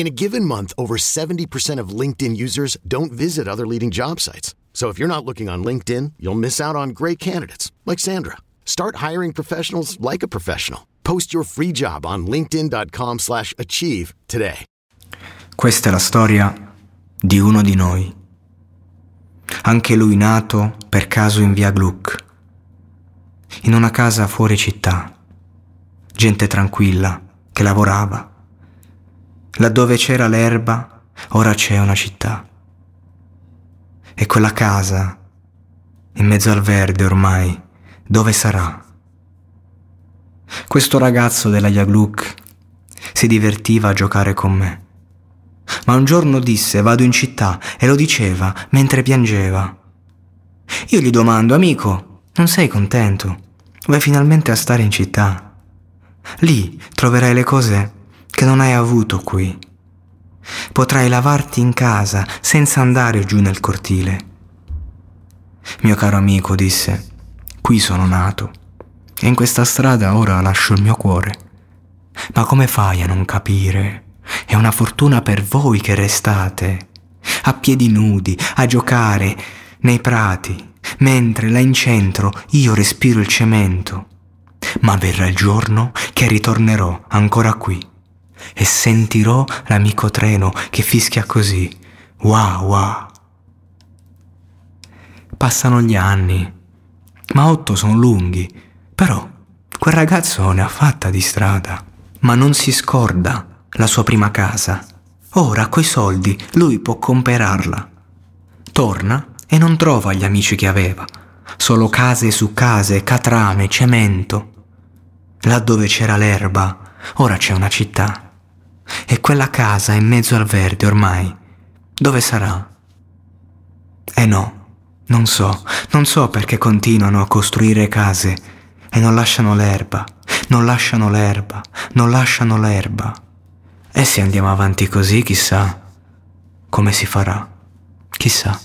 In a given month, over 70% of LinkedIn users don't visit other leading job sites. So if you're not looking on LinkedIn, you'll miss out on great candidates like Sandra. Start hiring professionals like a professional. Post your free job on linkedin.com/achieve today. Questa è la storia di uno di noi. Anche lui nato per caso in via Gluck, in una casa fuori città. Gente tranquilla che lavorava. Laddove c'era l'erba, ora c'è una città. E quella casa, in mezzo al verde ormai, dove sarà? Questo ragazzo della Jagluk si divertiva a giocare con me. Ma un giorno disse vado in città e lo diceva mentre piangeva. Io gli domando, amico, non sei contento? Vai finalmente a stare in città. Lì troverai le cose che non hai avuto qui. Potrai lavarti in casa senza andare giù nel cortile. Mio caro amico disse, Qui sono nato e in questa strada ora lascio il mio cuore. Ma come fai a non capire? È una fortuna per voi che restate, a piedi nudi, a giocare nei prati, mentre là in centro io respiro il cemento. Ma verrà il giorno che ritornerò ancora qui e sentirò l'amico treno che fischia così. Wow, wow. Passano gli anni ma otto sono lunghi. Però quel ragazzo ne ha fatta di strada, ma non si scorda la sua prima casa. Ora coi soldi lui può comperarla. Torna e non trova gli amici che aveva, solo case su case, catrame, cemento. Là dove c'era l'erba, ora c'è una città. Quella casa in mezzo al verde ormai, dove sarà? Eh no, non so, non so perché continuano a costruire case e non lasciano l'erba, non lasciano l'erba, non lasciano l'erba. E se andiamo avanti così, chissà come si farà, chissà.